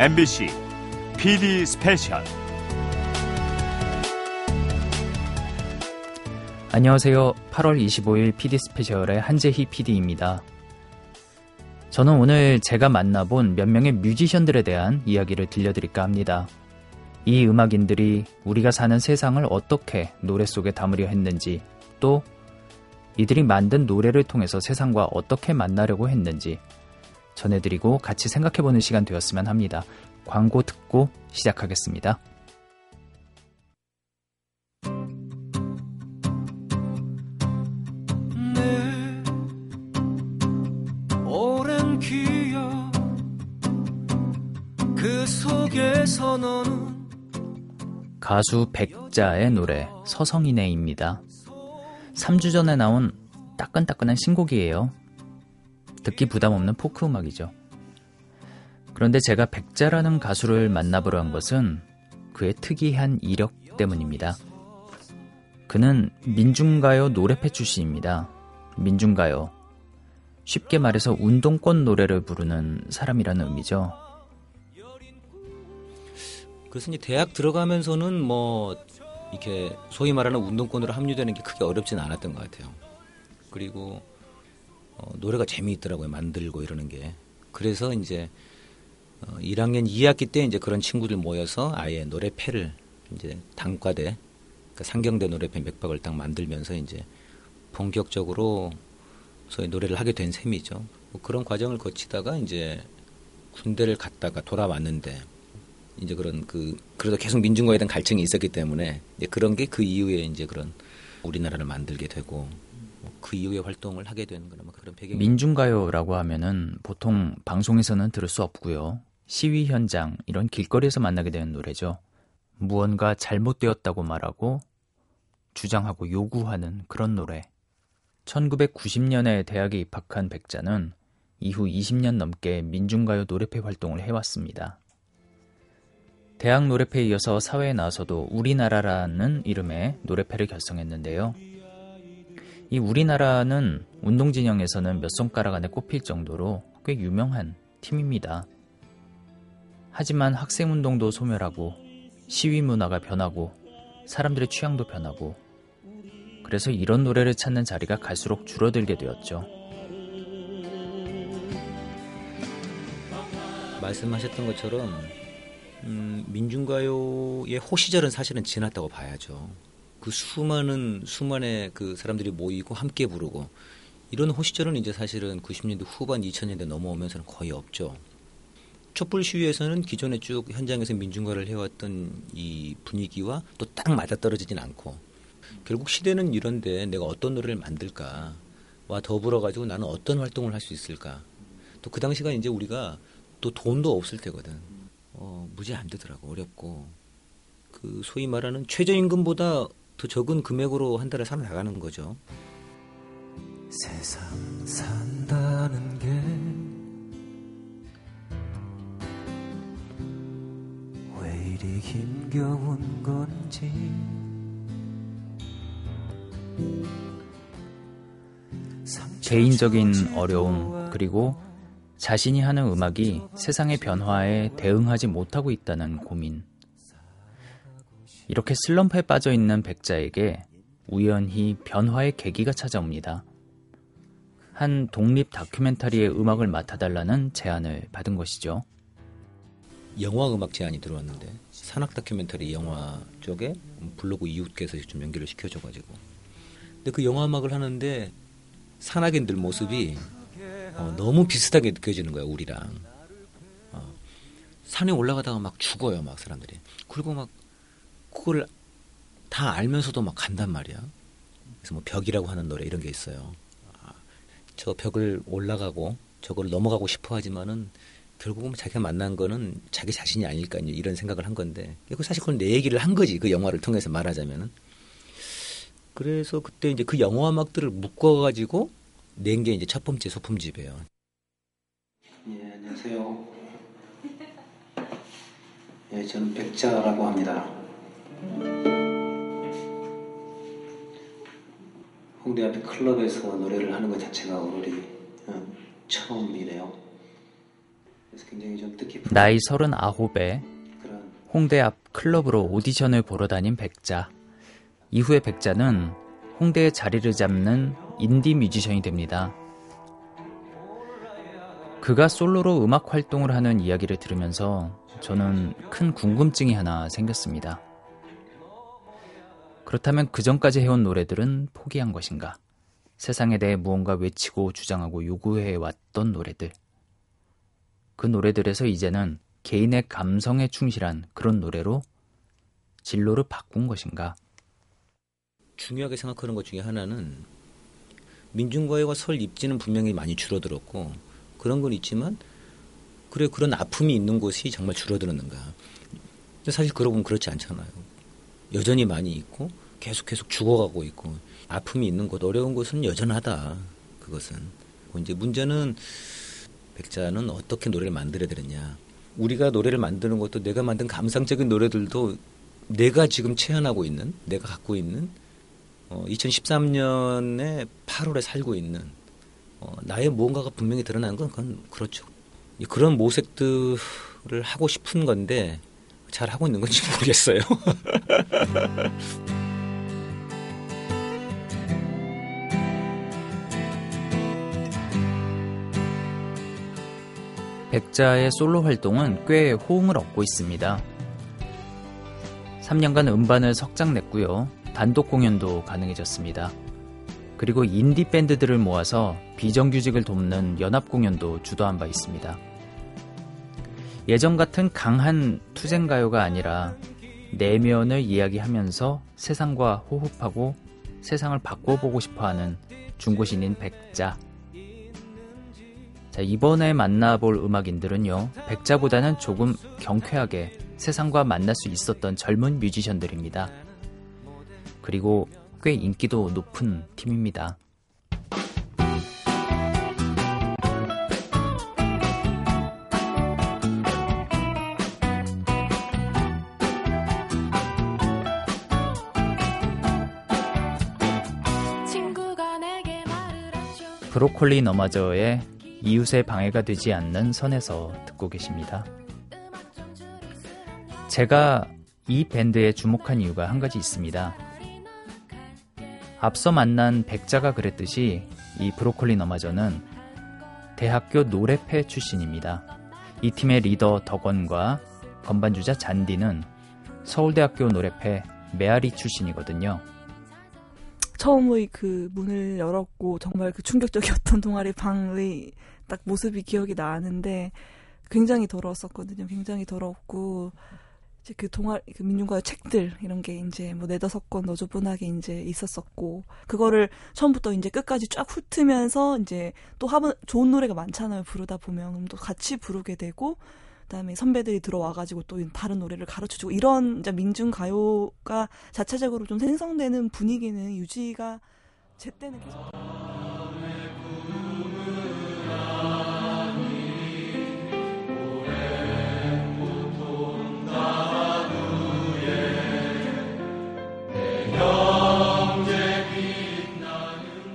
MBC PD 스페셜 안녕하세요. 8월 25일 PD 스페셜의 한재희 PD입니다. 저는 오늘 제가 만나본 몇 명의 뮤지션들에 대한 이야기를 들려드릴까 합니다. 이 음악인들이 우리가 사는 세상을 어떻게 노래 속에 담으려 했는지, 또 이들이 만든 노래를 통해서 세상과 어떻게 만나려고 했는지 전해드리고 같이 생각해보는 시간 되었으면 합니다. 광고 듣고 시작하겠습니다. 그 가수 백자의 노래 서성이네입니다. 3주 전에 나온 따끈따끈한 신곡이에요. 듣기 부담 없는 포크 음악이죠. 그런데 제가 백자라는 가수를 만나보려 한 것은 그의 특이한 이력 때문입니다. 그는 민중가요 노래패 출신입니다. 민중가요. 쉽게 말해서 운동권 노래를 부르는 사람이라는 의미죠. 그래서 이제 대학 들어가면서는 뭐 이렇게 소위 말하는 운동권으로 합류되는 게 크게 어렵지는 않았던 것 같아요. 그리고 어, 노래가 재미있더라고요. 만들고 이러는 게. 그래서 이제 어, 1학년 2학기 때 이제 그런 친구들 모여서 아예 노래패를 이제 단과대 그러니까 상경대 노래패 맥박을 딱 만들면서 이제 본격적으로 소위 노래를 하게 된 셈이죠. 뭐 그런 과정을 거치다가 이제 군대를 갔다가 돌아왔는데 이제 그런 그 그래도 계속 민중과에 대한 갈증이 있었기 때문에 이제 그런 게 그 이후에 이제 그런 우리나라를 만들게 되고 뭐 그 이후에 활동을 하게 되는 거나 뭐 그런 배경 민중가요라고 하면은 보통 방송에서는 들을 수 없고요. 시위 현장 이런 길거리에서 만나게 되는 노래죠. 무언가 잘못되었다고 말하고 주장하고 요구하는 그런 노래. 1990년에 대학에 입학한 백자는 이후 20년 넘게 민중가요 노래패 활동을 해왔습니다. 대학 노래패에 이어서 사회에 나와서도 우리나라라는 이름의 노래패를 결성했는데요. 이 우리나라는 운동 진영에서는 몇 손가락 안에 꼽힐 정도로 꽤 유명한 팀입니다. 하지만 학생 운동도 소멸하고 시위 문화가 변하고 사람들의 취향도 변하고 그래서 이런 노래를 찾는 자리가 갈수록 줄어들게 되었죠. 말씀하셨던 것처럼 음, 민중가요의 호시절은 사실은 지났다고 봐야죠. 그 수많은 수많은 그 사람들이 모이고 함께 부르고 이런 호시절은 이제 사실은 90년대 후반 2000년대 넘어오면서는 거의 없죠. 촛불 시위에서는 기존에 쭉 현장에서 민중가를 해왔던 이 분위기와 또 딱 맞아떨어지진 않고 결국 시대는 이런데 내가 어떤 노래를 만들까와 더불어 가지고 나는 어떤 활동을 할 수 있을까. 또 그 당시가 이제 우리가 또 돈도 없을 때거든. 어, 무지 안 되더라고. 어렵고. 그 소위 말하는 최저임금보다 더 적은 금액으로 한 달에 살아나가는 거죠. 세상 산다는 게 왜 이리 힘겨운 건지 개인적인 어려움 그리고 자신이 하는 음악이 세상의 변화에 대응하지 못하고 있다는 고민. 이렇게 슬럼프에 빠져 있는 백자에게 우연히 변화의 계기가 찾아옵니다. 한 독립 다큐멘터리의 음악을 맡아달라는 제안을 받은 것이죠. 영화 음악 제안이 들어왔는데 산악 다큐멘터리 영화 쪽에 블로그 이웃께서 좀 연결을 시켜줘가지고 근데 그 영화 음악을 하는데 산악인들 모습이 어, 너무 비슷하게 느껴지는 거야 우리랑 어, 산에 올라가다가 막 죽어요 막 사람들이 그리고 막 그걸 다 알면서도 막 간단 말이야 그래서 뭐 벽이라고 하는 노래 이런 게 있어요 아, 저 벽을 올라가고 저걸 넘어가고 싶어 하지만은 결국은 자기가 만난 거는 자기 자신이 아닐까 이런 생각을 한 건데 그 사실 그건 내 얘기를 한 거지 그 영화를 통해서 말하자면은 그래서 그때 이제 그 영화 음악들을 묶어가지고 낸 게 이제 첫 번째 소품집이에요. 예, 안녕하세요. 예, 저는 백자라고 합니다. 홍대 앞에 클럽에서 노래를 하는 것 자체가 오늘이 어, 처음이네요. 그래서 굉장히 좀 뜻깊은 나이 39에 그런 홍대 앞 클럽으로 오디션을 보러 다닌 백자. 이후에 백자는 홍대에 자리를 잡는 인디 뮤지션이 됩니다. 그가 솔로로 음악 활동을 하는 이야기를 들으면서 저는 큰 궁금증이 하나 생겼습니다. 그렇다면 그 전까지 해온 노래들은 포기한 것인가? 세상에 대해 무언가 외치고 주장하고 요구해 왔던 노래들. 그 노래들에서 이제는 개인의 감성에 충실한 그런 노래로 진로를 바꾼 것인가? 중요하게 생각하는 것 중에 하나는 민중가요가 설 입지는 분명히 많이 줄어들었고 그런 건 있지만 그래 그런 아픔이 있는 곳이 정말 줄어들었는가? 근데 사실 그러고 보면 그렇지 않잖아요. 여전히 많이 있고 계속 계속 죽어가고 있고 아픔이 있는 곳 어려운 곳은 여전하다. 그것은 이제 문제는 백자는 어떻게 노래를 만들어야 되느냐. 우리가 노래를 만드는 것도 내가 만든 감상적인 노래들도 내가 지금 체현하고 있는 내가 갖고 있는 어, 2013년에 8월에 살고 있는 어, 나의 무언가가 분명히 드러나는 건 그건 그렇죠. 그런 모색들을 하고 싶은 건데 잘 하고 있는 건지 모르겠어요. 백자의 솔로 활동은 꽤 호응을 얻고 있습니다. 3년간 음반을 석장 냈고요. 단독 공연도 가능해졌습니다. 그리고 인디 밴드들을 모아서 비정규직을 돕는 연합 공연도 주도한 바 있습니다. 예전 같은 강한 투쟁가요가 아니라 내면을 이야기하면서 세상과 호흡하고 세상을 바꿔보고 싶어 하는 중고신인 백자. 자, 이번에 만나볼 음악인들은요, 백자보다는 조금 경쾌하게 세상과 만날 수 있었던 젊은 뮤지션들입니다. 그리고 꽤 인기도 높은 팀입니다. 브로콜리 너마저의 이웃에 방해가 되지 않는 선에서 듣고 계십니다. 제가 이 밴드에 주목한 이유가 한 가지 있습니다. 앞서 만난 백자가 그랬듯이 이 브로콜리 너마저는 대학교 노래패 출신입니다. 이 팀의 리더 덕원과 건반주자 잔디는 서울대학교 노래패 메아리 출신이거든요. 처음의 그 문을 열었고 정말 그 충격적이었던 동아리 방의 딱 모습이 기억이 나는데 굉장히 더러웠었거든요. 굉장히 더럽고 이제 그 동아리 그 민중가요 책들 이런 게 이제 뭐 네다섯 권 너저분하게 이제 있었었고 그거를 처음부터 이제 끝까지 쫙 훑으면서 이제 또 하면 좋은 노래가 많잖아요. 부르다 보면 또 같이 부르게 되고 그다음에 선배들이 들어와가지고 또 다른 노래를 가르쳐주고 이런 이제 민중 가요가 자체적으로 좀 생성되는 분위기는 유지가 제 때는 계속.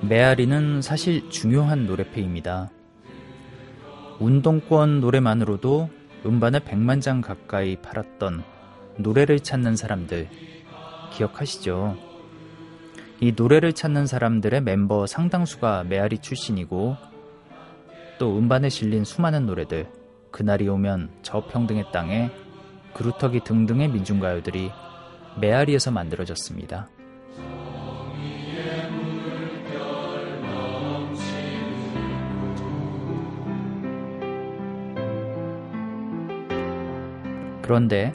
메아리는 사실 중요한 노래패입니다. 운동권 노래만으로도 음반을 100만 장 가까이 팔았던 노래를 찾는 사람들 기억하시죠? 이 노래를 찾는 사람들의 멤버 상당수가 메아리 출신이고 또 음반에 실린 수많은 노래들 그날이 오면 저평등의 땅에 그루터기 등등의 민중가요들이 메아리에서 만들어졌습니다. 그런데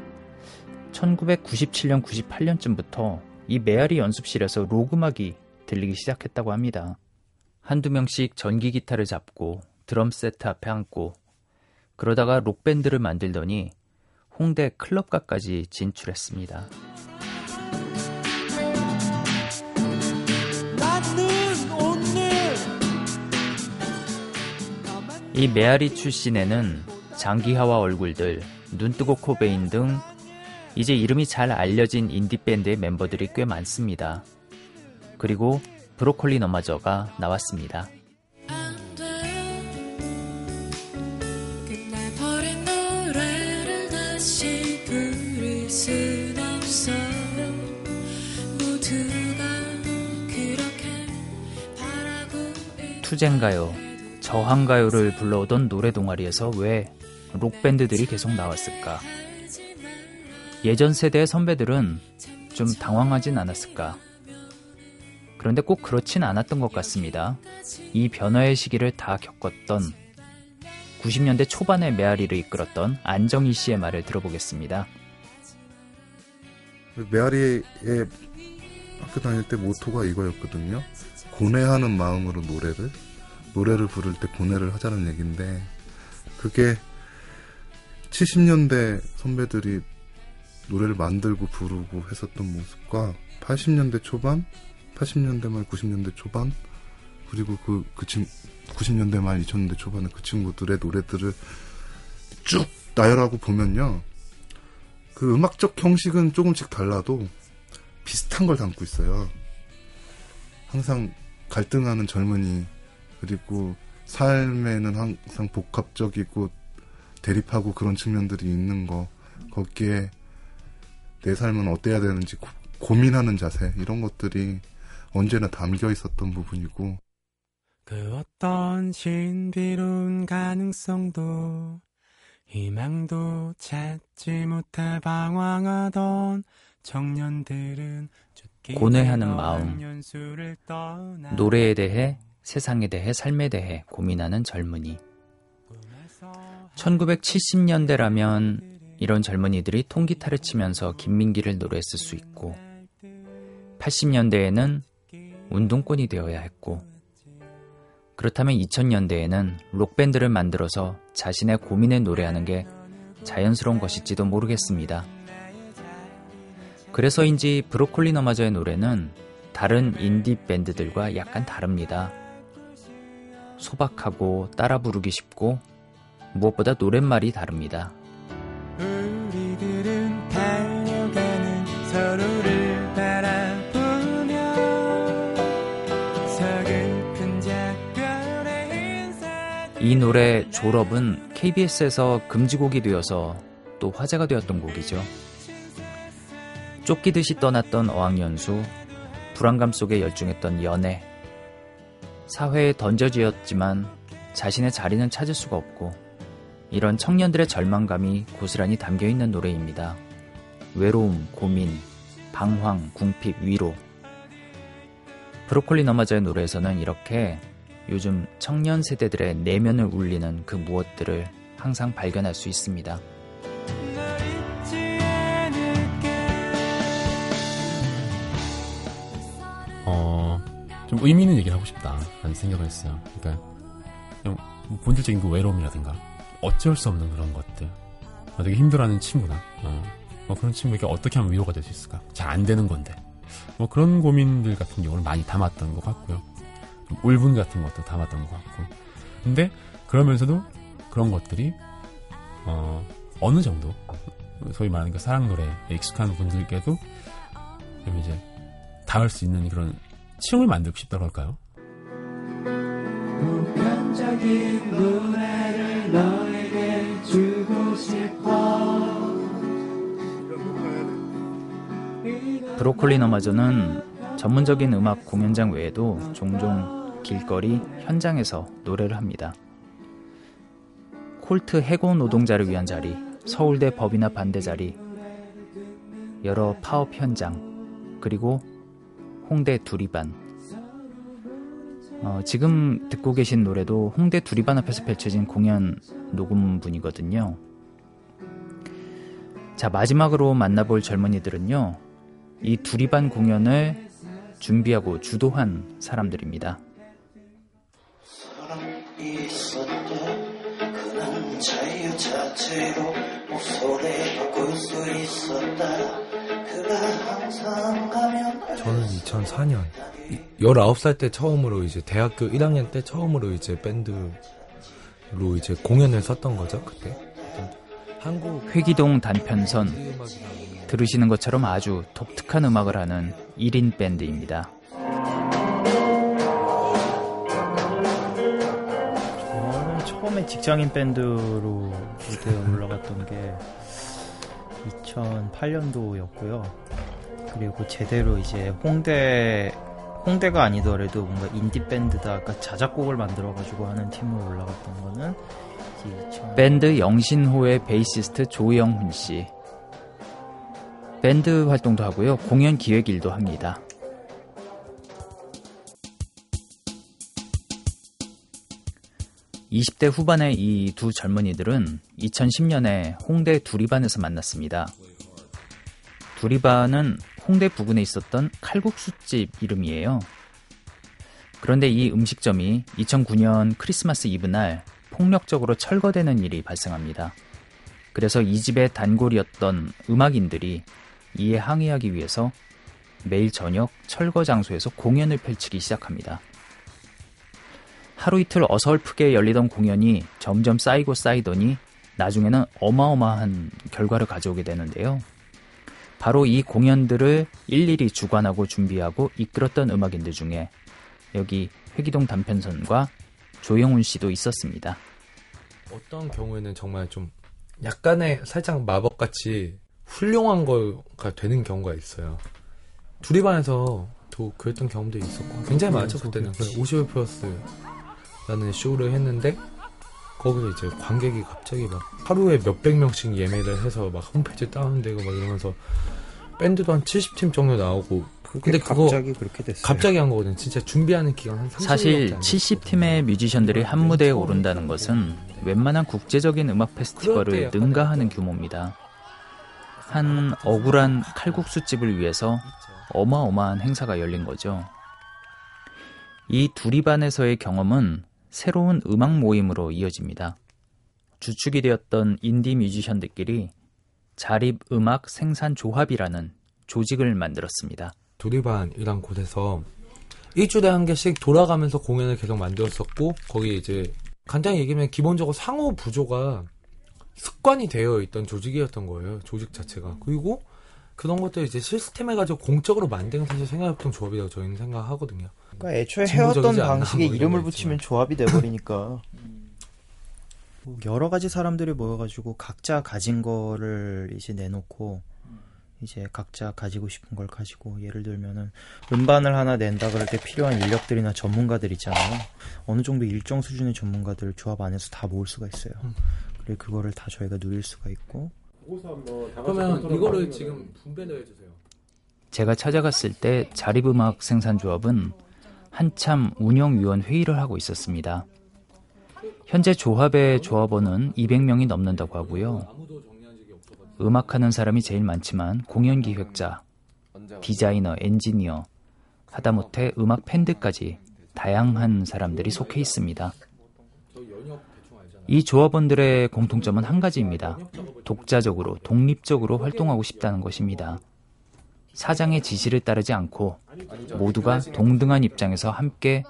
1997년, 98년쯤부터 이 메아리 연습실에서 록음악이 들리기 시작했다고 합니다. 한두 명씩 전기 기타를 잡고 드럼 세트 앞에 앉고 그러다가 록밴드를 만들더니 홍대 클럽가까지 진출했습니다. 이 메아리 출신에는 장기하와 얼굴들, 눈뜨고 코베인 등 이제 이름이 잘 알려진 인디밴드의 멤버들이 꽤 많습니다. 그리고 브로콜리 너마저가 나왔습니다. 투쟁가요, 저항가요를 불러오던 노래 동아리에서 왜 록밴드들이 계속 나왔을까? 예전 세대의 선배들은 좀 당황하진 않았을까? 그런데 꼭 그렇진 않았던 것 같습니다. 이 변화의 시기를 다 겪었던 90년대 초반의 메아리를 이끌었던 안정희 씨의 말을 들어보겠습니다. 메아리의 학교 다닐 때 모토가 이거였거든요. 고뇌하는 마음으로 노래를 노래를 부를 때 고뇌를 하자는 얘기인데 그게 70년대 선배들이 노래를 만들고 부르고 했었던 모습과 80년대 초반, 80년대 말 90년대 초반 그리고 그, 그 친, 90년대 말 2000년대 초반에 그 친구들의 노래들을 쭉 나열하고 보면요. 그 음악적 형식은 조금씩 달라도 비슷한 걸 담고 있어요. 항상 갈등하는 젊은이, 그리고 삶에는 항상 복합적이고 대립하고 그런 측면들이 있는 거, 거기에 내 삶은 어때야 되는지 고, 고민하는 자세, 이런 것들이 언제나 담겨 있었던 부분이고, 그 어떤 신비로운 가능성도 희망도 찾지 못해 방황하던 청년들은 고뇌하는 마음, 노래에 대해, 세상에 대해, 삶에 대해 고민하는 젊은이. 1970년대라면 이런 젊은이들이 통기타를 치면서 김민기를 노래했을 수 있고, 80년대에는 운동권이 되어야 했고, 그렇다면 2000년대에는 록밴드를 만들어서 자신의 고민에 노래하는 게 자연스러운 것일지도 모르겠습니다. 그래서인지 브로콜리 너마저의 노래는 다른 인디 밴드들과 약간 다릅니다. 소박하고 따라 부르기 쉽고 무엇보다 노랫말이 다릅니다. 우리들은 달려가는 서로를 바라보며 서글픈 작별의 인사 이 노래 졸업은 KBS에서 금지곡이 되어서 또 화제가 되었던 곡이죠. 쫓기듯이 떠났던 어학연수, 불안감 속에 열중했던 연애, 사회에 던져지었지만 자신의 자리는 찾을 수가 없고 이런 청년들의 절망감이 고스란히 담겨 있는 노래입니다. 외로움, 고민, 방황, 궁핍, 위로. 브로콜리 너마저의 노래에서는 이렇게 요즘 청년 세대들의 내면을 울리는 그 무엇들을 항상 발견할 수 있습니다. 어, 좀 의미 있는 얘기를 하고 싶다라는 생각을 했어요. 그러니까, 본질적인 그 외로움이라든가, 어쩔 수 없는 그런 것들. 어, 되게 힘들어하는 친구나, 어, 뭐 그런 친구에게 어떻게 하면 위로가 될 수 있을까? 잘 안 되는 건데. 뭐 그런 고민들 같은 경우를 많이 담았던 것 같고요. 좀 울분 같은 것도 담았던 것 같고. 근데, 그러면서도 그런 것들이, 어, 어느 정도, 소위 말하는 그 사랑 노래에 익숙한 분들께도 좀 이제 닿을 수 있는 그런 치용을 만들고 싶다고 할까요? 너에게 주고 싶어 브로콜리 너마저는 전문적인 음악 공연장 외에도 종종 길거리 현장에서 노래를 합니다. 콜트 해고 노동자를 위한 자리, 서울대 법인화 반대 자리, 여러 파업 현장, 그리고 홍대 두리반. 어, 지금 듣고 계신 노래도 홍대 두리반 앞에서 펼쳐진 공연 녹음분이거든요. 자, 마지막으로 만나볼 젊은이들은요, 이 두리반 공연을 준비하고 주도한 사람들입니다. 사람이 있었다 그는 자유 자체로 목소리 바꿀 수 있었다 그가 항상 가면 저는 2004년 19살 때 처음으로 이제 대학교 1학년 때 처음으로 이제 밴드로 이제 공연을 썼던 거죠 그때 한국 회기동 단편선 들으시는 것처럼 아주 독특한 음악을 하는 1인 밴드입니다. 저는 처음에 직장인 밴드로 무대에 올라갔던 게 2008년도였고요. 그리고 제대로 이제 홍대 홍대가 아니더라도 뭔가 인디 밴드다, 그러니까 자작곡을 만들어가지고 하는 팀으로 올라갔던 거는 이제 2000 밴드 영신호의 베이시스트 조영훈 씨. 밴드 활동도 하고요. 공연 기획 일도 합니다. (20대) 후반의 이 두 젊은이들은 (2010년에) 홍대 두리반에서 만났습니다 두리반은 홍대 부근에 있었던 칼국수집 이름이에요 그런데 이 음식점이 2009년 크리스마스 이브 날 폭력적으로 철거되는 일이 발생합니다. 그래서 이 집의 단골이었던 음악인들이 이에 항의하기 위해서 매일 저녁 철거 장소에서 공연을 펼치기 시작합니다. 하루 이틀 어설프게 열리던 공연이 점점 쌓이고 쌓이더니 나중에는 어마어마한 결과를 가져오게 되는데요. 바로 이 공연들을 일일이 주관하고 준비하고 이끌었던 음악인들 중에 여기 회기동 단편선과 조영훈 씨도 있었습니다. 어떤 경우에는 정말 좀 약간의 살짝 마법같이 훌륭한 거가 되는 경우가 있어요. 두리반에서 또 그랬던 경험도 있었고 굉장히 많았죠 그때는 50일 플러스라는 쇼를 했는데 거기서 이제 관객이 갑자기 막 하루에 몇백 명씩 예매를 해서 막 홈페이지 다운되고 막 이러면서 밴드도 한 70팀 정도 나오고 근데 그거 갑자기 그렇게 됐어요. 갑자기 한 거거든 진짜 준비하는 기간 한 30일밖에 사실 안 70팀의 뮤지션들이 한 무대에 오른다는 것은 웬만한 국제적인 음악 페스티벌을 능가하는 규모입니다. 한 억울한 칼국수집을 위해서 어마어마한 행사가 열린 거죠. 이 두리반에서의 경험은 새로운 음악 모임으로 이어집니다. 주축이 되었던 인디 뮤지션들끼리 자립 음악 생산 조합이라는 조직을 만들었습니다. 두리반이란 곳에서 일주일에 한 개씩 돌아가면서 공연을 계속 만들었었고 거기에 이제 간단히 얘기하면 기본적으로 상호 부조가 습관이 되어 있던 조직이었던 거예요. 조직 자체가. 그리고 그런 것들 이제 시스템 해가지고 공적으로 만든 사실 생활협동 조합이라고 저희는 생각하거든요. 그러니까 애초에 해왔던 방식에 뭐 이런 이름을 거 붙이면 조합이 돼버리니까 뭐 여러 가지 사람들이 모여가지고 각자 가진 거를 이제 내놓고 이제 각자 가지고 싶은 걸 가지고 예를 들면은 음반을 하나 낸다 그럴 때 필요한 인력들이나 전문가들 있잖아요. 어느 정도 일정 수준의 전문가들 조합 안에서 다 모을 수가 있어요. 그리고 그거를 다 저희가 누릴 수가 있고 그러면 이거를 지금 분배를 해주세요. 제가 찾아갔을 때 자립음악 생산조합은 한참 운영위원 회의를 하고 있었습니다. 현재 조합의 조합원은 200명이 넘는다고 하고요. 음악하는 사람이 제일 많지만 공연 기획자, 디자이너, 엔지니어, 하다못해 음악 팬들까지 다양한 사람들이 속해 있습니다. 이 조합원들의 공통점은 한 가지입니다. 독자적으로, 독립적으로 활동하고 싶다는 것입니다. 사장의 지시를 따르지 않고 모두가 동등한 입장에서 함께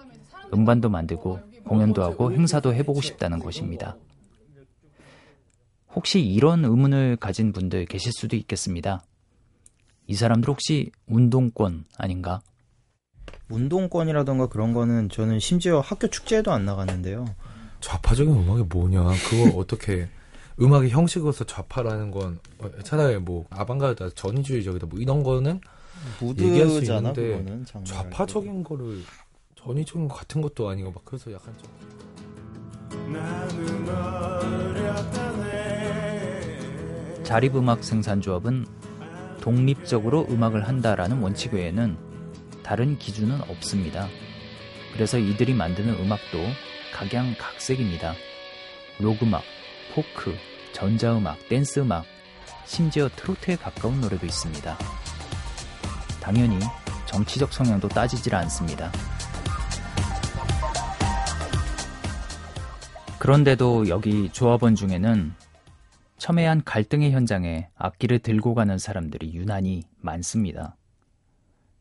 음반도 만들고 공연도 하고 행사도 해보고 싶다는 것입니다. 혹시 이런 의문을 가진 분들 계실 수도 있겠습니다. 이 사람들 혹시 운동권 아닌가? 운동권이라던가 그런 거는 저는 심지어 학교 축제에도 안 나갔는데요. 좌파적인 음악이 뭐냐? 그걸 어떻게 음악의 형식으로서 좌파라는 건 어, 차라리 뭐 아방가르다 전위주의적이다 뭐 이런 거는 얘기할 수 있는데 좌파적인 거를 전위적인 것 같은 것도 아니고 막 그래서 약간 좀 자립음악 생산조합은 독립적으로 음악을 한다라는 원칙 외에는 다른 기준은 없습니다. 그래서 이들이 만드는 음악도 각양각색입니다. 록음악, 포크, 전자음악, 댄스음악, 심지어 트로트에 가까운 노래도 있습니다. 당연히 정치적 성향도 따지질 않습니다. 그런데도 여기 조합원 중에는 첨예한 갈등의 현장에 악기를 들고 가는 사람들이 유난히 많습니다.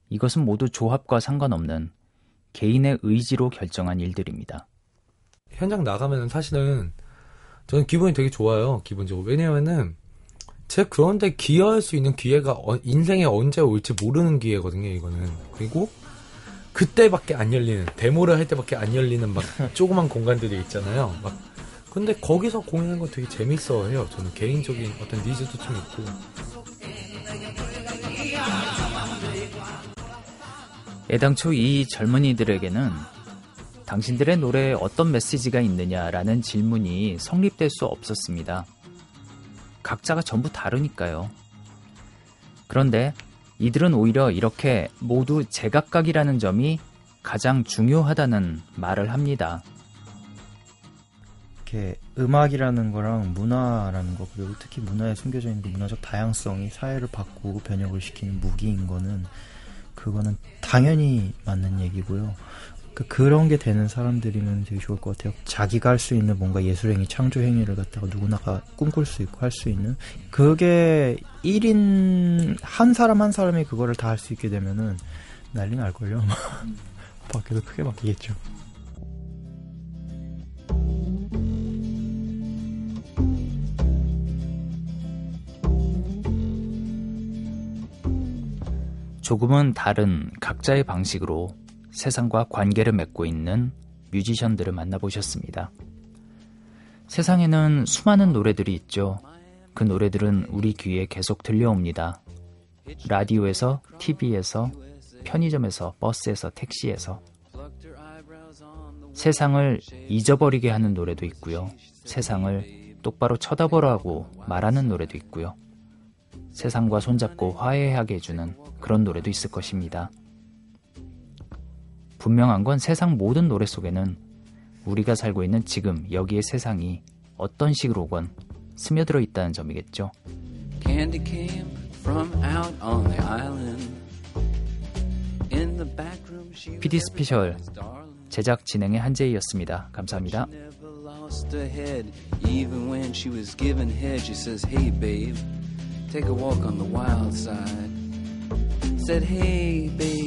이것은 모두 조합과 상관없는 개인의 의지로 결정한 일들입니다. 현장 나가면 사실은 저는 기분이 되게 좋아요. 기본적으로 왜냐면은 제가 그런데 기여할 수 있는 기회가 어- 인생에 언제 올지 모르는 기회거든요. 이거는 그리고 그때밖에 안 열리는 데모를 할 때밖에 안 열리는 막 조그만 공간들이 있잖아요. 막 근데 거기서 공연하는 거 되게 재밌어 해요. 저는 개인적인 어떤 needs도 좀 있고 애당초 이 젊은이들에게는 당신들의 노래에 어떤 메시지가 있느냐라는 질문이 성립될 수 없었습니다. 각자가 전부 다르니까요. 그런데 이들은 오히려 이렇게 모두 제각각이라는 점이 가장 중요하다는 말을 합니다. 이렇게 음악이라는 거랑 문화라는 거 그리고 특히 문화에 숨겨져 있는 그 문화적 다양성이 사회를 바꾸고 변혁을 시키는 무기인 거는 그거는 당연히 맞는 얘기고요. 그 그런 게 되는 사람들이면 되게 좋을 것 같아요. 자기가 할 수 있는 뭔가 예술행위, 창조행위를 갖다가 누구나가 꿈꿀 수 있고 할 수 있는 그게 1인 한 사람 한 사람이 그거를 다 할 수 있게 되면은 난리 날걸요. 밖에서 크게 바뀌겠죠. 조금은 다른 각자의 방식으로 세상과 관계를 맺고 있는 뮤지션들을 만나보셨습니다. 세상에는 수많은 노래들이 있죠. 그 노래들은 우리 귀에 계속 들려옵니다. 라디오에서, TV에서, 편의점에서, 버스에서, 택시에서. 세상을 잊어버리게 하는 노래도 있고요. 세상을 똑바로 쳐다보라고 말하는 노래도 있고요. 세상과 손잡고 화해하게 해주는 그런 노래도 있을 것입니다. 분명한 건 세상 모든 노래 속에는 우리가 살고 있는 지금 여기의 세상이 어떤 식으로건 스며들어 있다는 점이겠죠. Candy came from out on the island. In the back room she PD 스페셜 제작 진행의 한재희였습니다. 감사합니다. never lost her head. Even when she was giving head, she says, Hey babe, take a walk on the wild side. Said, Hey babe,